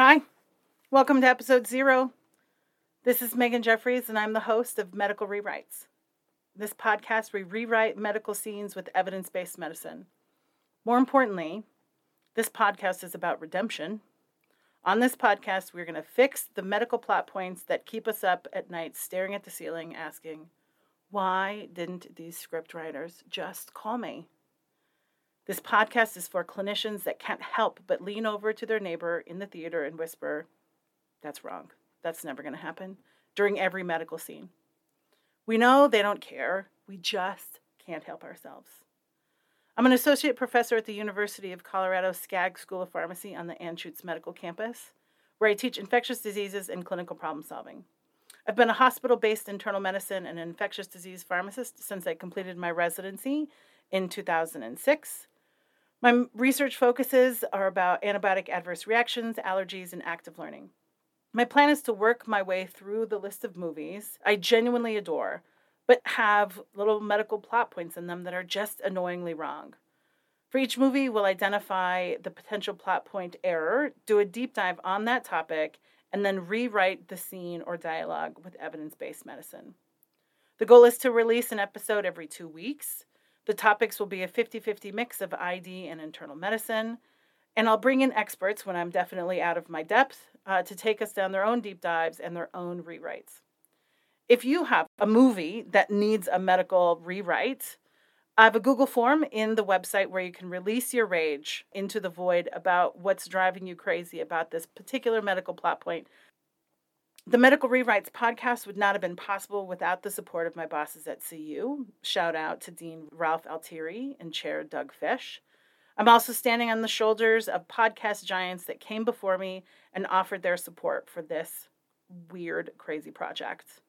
Hi, welcome to episode zero. This is Meghan Jeffres, and I'm the host of Medical Rewrites. This podcast, we rewrite medical scenes with evidence based medicine. More importantly, this podcast is about redemption. On this podcast, we're going to fix the medical plot points that keep us up at night staring at the ceiling asking, why didn't these script writers just call me? This podcast is for clinicians that can't help but lean over to their neighbor in the theater and whisper, That's wrong. That's never going to happen during every medical scene. We know they don't care. We just can't help ourselves. I'm an associate professor at the University of Colorado Skaggs School of Pharmacy on the Anschutz Medical Campus, where I teach infectious diseases and clinical problem solving. I've been a hospital based internal medicine and infectious disease pharmacist since I completed my residency in 2006. My research focuses are about antibiotic adverse reactions, allergies, and active learning. My plan is to work my way through the list of movies I genuinely adore, but have little medical plot points in them that are just annoyingly wrong. For each movie, we'll identify the potential plot point error, do a deep dive on that topic, and then rewrite the scene or dialogue with evidence based medicine. The goal is to release an episode every two weeks. The topics will be a 50 50 mix of ID and internal medicine. And I'll bring in experts when I'm definitely out of my depth uh, to take us down their own deep dives and their own rewrites. If you have a movie that needs a medical rewrite, I have a Google form in the website where you can release your rage into the void about what's driving you crazy about this particular medical plot point the Medical Rewrites podcast would not have been possible without the support of my bosses at CU. Shout out to Dean Ralph Altiere and Chair Doug Fish. I'm also standing on the shoulders of podcast giants that came before me and offered their support for this weird, crazy project.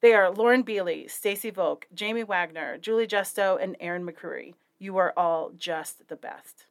They are Lauren Beely, Stacy Volk, Jamie Wagner, Julie Justo, and Erin McCreary. You are all just the best.